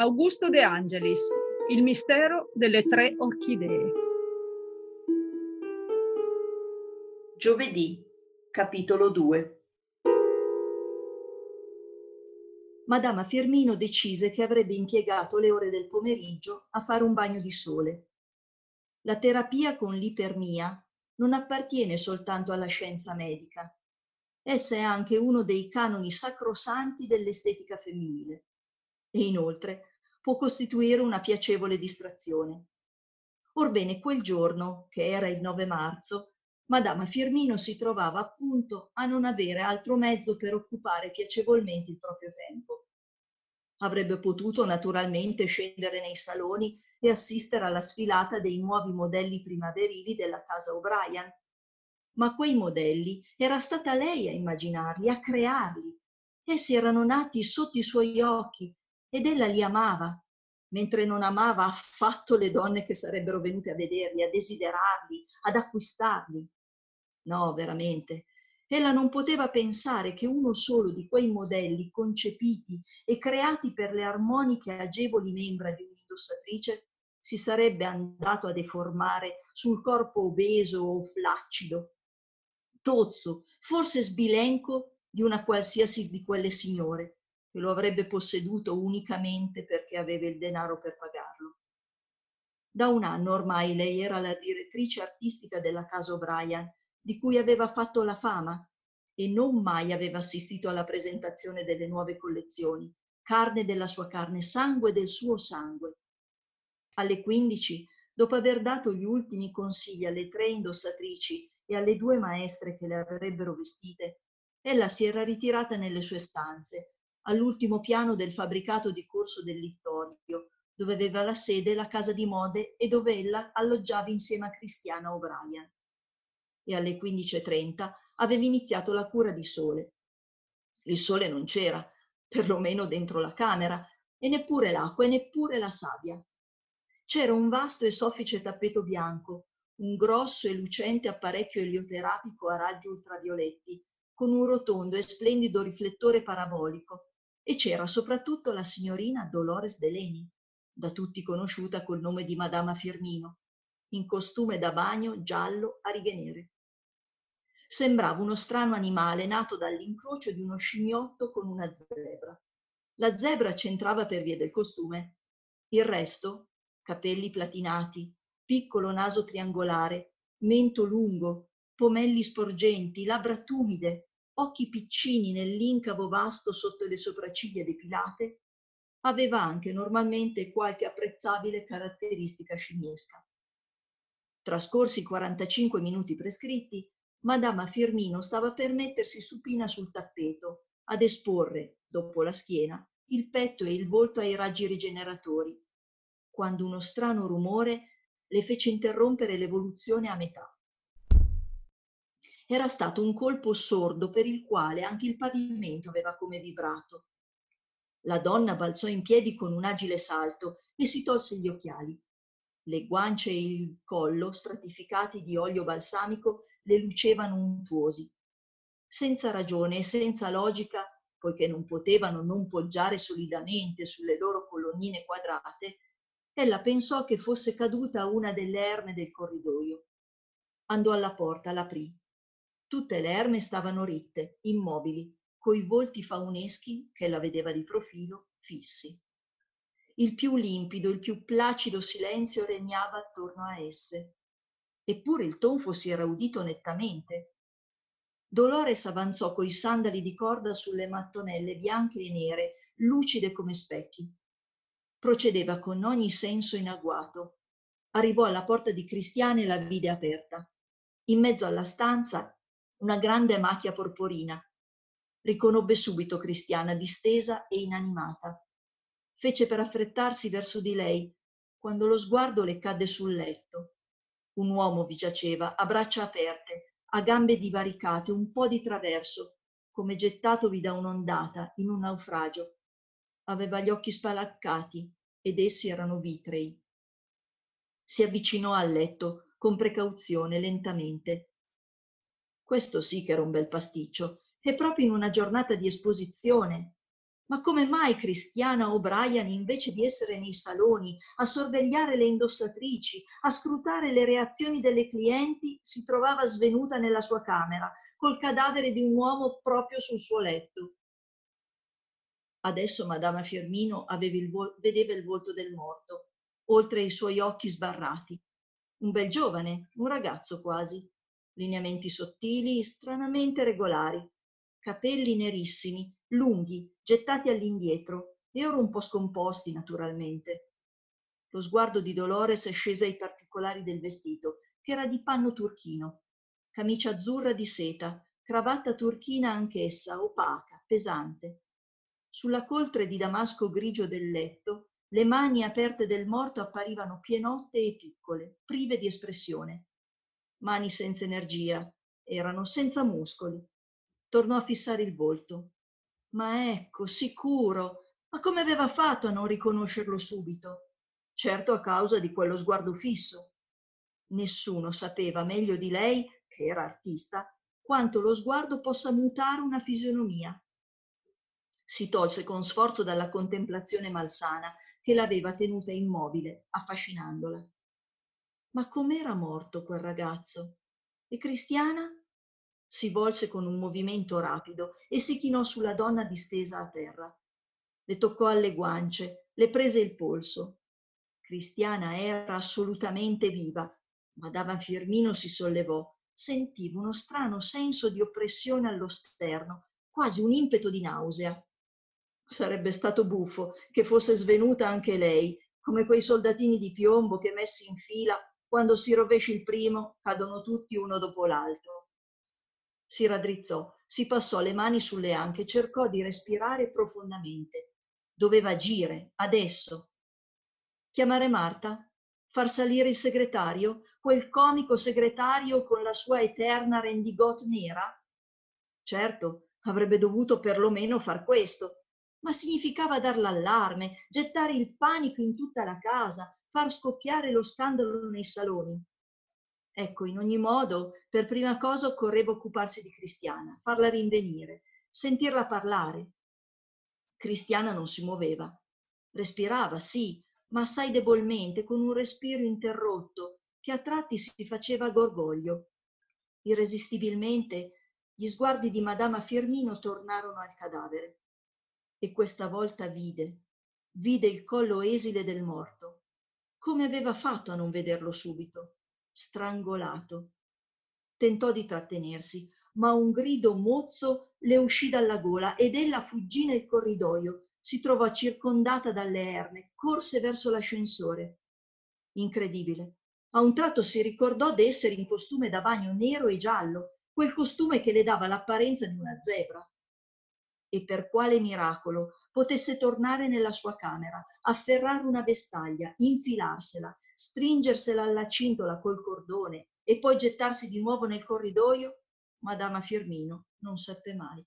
Augusto De Angelis, Il mistero delle tre orchidee. Giovedì, capitolo 2 Madama Firmino decise che avrebbe impiegato le ore del pomeriggio a fare un bagno di sole. La terapia con l'ipermia non appartiene soltanto alla scienza medica. Essa è anche uno dei canoni sacrosanti dell'estetica femminile e inoltre può costituire una piacevole distrazione. Orbene, quel giorno, che era il 9 marzo, Madama Firmino si trovava appunto a non avere altro mezzo per occupare piacevolmente il proprio tempo. Avrebbe potuto naturalmente scendere nei saloni e assistere alla sfilata dei nuovi modelli primaverili della casa O'Brien, ma quei modelli era stata lei a immaginarli, a crearli. Essi erano nati sotto i suoi occhi ed ella li amava, mentre non amava affatto le donne che sarebbero venute a vederli, a desiderarli, ad acquistarli. No, veramente, ella non poteva pensare che uno solo di quei modelli concepiti e creati per le armoniche agevoli membra di un'indossatrice si sarebbe andato a deformare sul corpo obeso o flaccido, tozzo, forse sbilenco di una qualsiasi di quelle signore, che lo avrebbe posseduto unicamente perché aveva il denaro per pagarlo. Da un anno ormai lei era la direttrice artistica della casa O'Brien, di cui aveva fatto la fama, e non mai aveva assistito alla presentazione delle nuove collezioni, carne della sua carne, sangue del suo sangue. Alle quindici, dopo aver dato gli ultimi consigli alle tre indossatrici e alle due maestre che le avrebbero vestite, ella si era ritirata nelle sue stanze all'ultimo piano del fabbricato di Corso del Littorio, dove aveva la sede la casa di mode e dove ella alloggiava insieme a Cristiana O'Brien. E alle 15.30 aveva iniziato la cura di sole. Il sole non c'era, perlomeno dentro la camera, e neppure l'acqua e neppure la sabbia. C'era un vasto e soffice tappeto bianco, un grosso e lucente apparecchio elioterapico a raggi ultravioletti, con un rotondo e splendido riflettore parabolico, e c'era soprattutto la signorina Dolores Deleni, da tutti conosciuta col nome di Madama Firmino, in costume da bagno giallo a righe nere. Sembrava uno strano animale nato dall'incrocio di uno scimmiotto con una zebra. La zebra c'entrava per via del costume. Il resto, capelli platinati, piccolo naso triangolare, mento lungo, pomelli sporgenti, labbra tumide, occhi piccini nell'incavo vasto sotto le sopracciglia depilate, aveva anche normalmente qualche apprezzabile caratteristica scimmiesca. Trascorsi i 45 minuti prescritti, Madama Firmino stava per mettersi supina sul tappeto ad esporre, dopo la schiena, il petto e il volto ai raggi rigeneratori, quando uno strano rumore le fece interrompere l'evoluzione a metà era stato un colpo sordo per il quale anche il pavimento aveva come vibrato. La donna balzò in piedi con un agile salto e si tolse gli occhiali. Le guance e il collo, stratificati di olio balsamico, le lucevano untuosi. Senza ragione e senza logica, poiché non potevano non poggiare solidamente sulle loro colonnine quadrate, ella pensò che fosse caduta una delle erme del corridoio. Andò alla porta, l'aprì tutte le erme stavano ritte, immobili, coi volti fauneschi, che la vedeva di profilo, fissi. Il più limpido, il più placido silenzio regnava attorno a esse. Eppure il tonfo si era udito nettamente. Dolores avanzò coi sandali di corda sulle mattonelle bianche e nere, lucide come specchi. Procedeva con ogni senso in agguato. Arrivò alla porta di Cristiane e la vide aperta. In mezzo alla stanza una grande macchia porporina. Riconobbe subito Cristiana distesa e inanimata. Fece per affrettarsi verso di lei, quando lo sguardo le cadde sul letto. Un uomo vi giaceva, a braccia aperte, a gambe divaricate, un po' di traverso, come gettatovi da un'ondata in un naufragio. Aveva gli occhi spalaccati ed essi erano vitrei. Si avvicinò al letto con precauzione, lentamente, questo sì che era un bel pasticcio, e proprio in una giornata di esposizione. Ma come mai Cristiana O'Brien, invece di essere nei saloni, a sorvegliare le indossatrici, a scrutare le reazioni delle clienti, si trovava svenuta nella sua camera, col cadavere di un uomo proprio sul suo letto? Adesso Madama Firmino il vo- vedeva il volto del morto, oltre i suoi occhi sbarrati. Un bel giovane, un ragazzo quasi, lineamenti sottili, stranamente regolari, capelli nerissimi, lunghi, gettati all'indietro e ora un po' scomposti naturalmente. Lo sguardo di Dolores scese ai particolari del vestito, che era di panno turchino, camicia azzurra di seta, cravatta turchina anch'essa, opaca, pesante. Sulla coltre di damasco grigio del letto, le mani aperte del morto apparivano pienotte e piccole, prive di espressione. Mani senza energia, erano senza muscoli. Tornò a fissare il volto. Ma ecco, sicuro. Ma come aveva fatto a non riconoscerlo subito? Certo a causa di quello sguardo fisso. Nessuno sapeva meglio di lei, che era artista, quanto lo sguardo possa mutare una fisionomia. Si tolse con sforzo dalla contemplazione malsana che l'aveva tenuta immobile, affascinandola. Ma com'era morto quel ragazzo? E Cristiana? Si volse con un movimento rapido e si chinò sulla donna distesa a terra. Le toccò alle guance, le prese il polso. Cristiana era assolutamente viva. Madama Firmino si sollevò. Sentiva uno strano senso di oppressione allo sterno, quasi un impeto di nausea. Sarebbe stato buffo che fosse svenuta anche lei, come quei soldatini di piombo che messi in fila, quando si rovesci il primo, cadono tutti uno dopo l'altro si raddrizzò, si passò le mani sulle anche, cercò di respirare profondamente. Doveva agire, adesso. Chiamare Marta? Far salire il segretario? Quel comico segretario con la sua eterna rendigot nera? Certo, avrebbe dovuto perlomeno far questo, ma significava dar l'allarme, gettare il panico in tutta la casa, far scoppiare lo scandalo nei saloni. Ecco, in ogni modo, per prima cosa occorreva occuparsi di Cristiana, farla rinvenire, sentirla parlare. Cristiana non si muoveva. Respirava, sì, ma assai debolmente, con un respiro interrotto, che a tratti si faceva gorgoglio. Irresistibilmente gli sguardi di Madama Firmino tornarono al cadavere. E questa volta vide, vide il collo esile del morto. Come aveva fatto a non vederlo subito? strangolato. Tentò di trattenersi, ma un grido mozzo le uscì dalla gola ed ella fuggì nel corridoio, si trovò circondata dalle erme, corse verso l'ascensore. Incredibile. A un tratto si ricordò d'essere in costume da bagno nero e giallo, quel costume che le dava l'apparenza di una zebra. E per quale miracolo potesse tornare nella sua camera, afferrare una vestaglia, infilarsela, stringersela alla cintola col cordone e poi gettarsi di nuovo nel corridoio, Madama Firmino non seppe mai.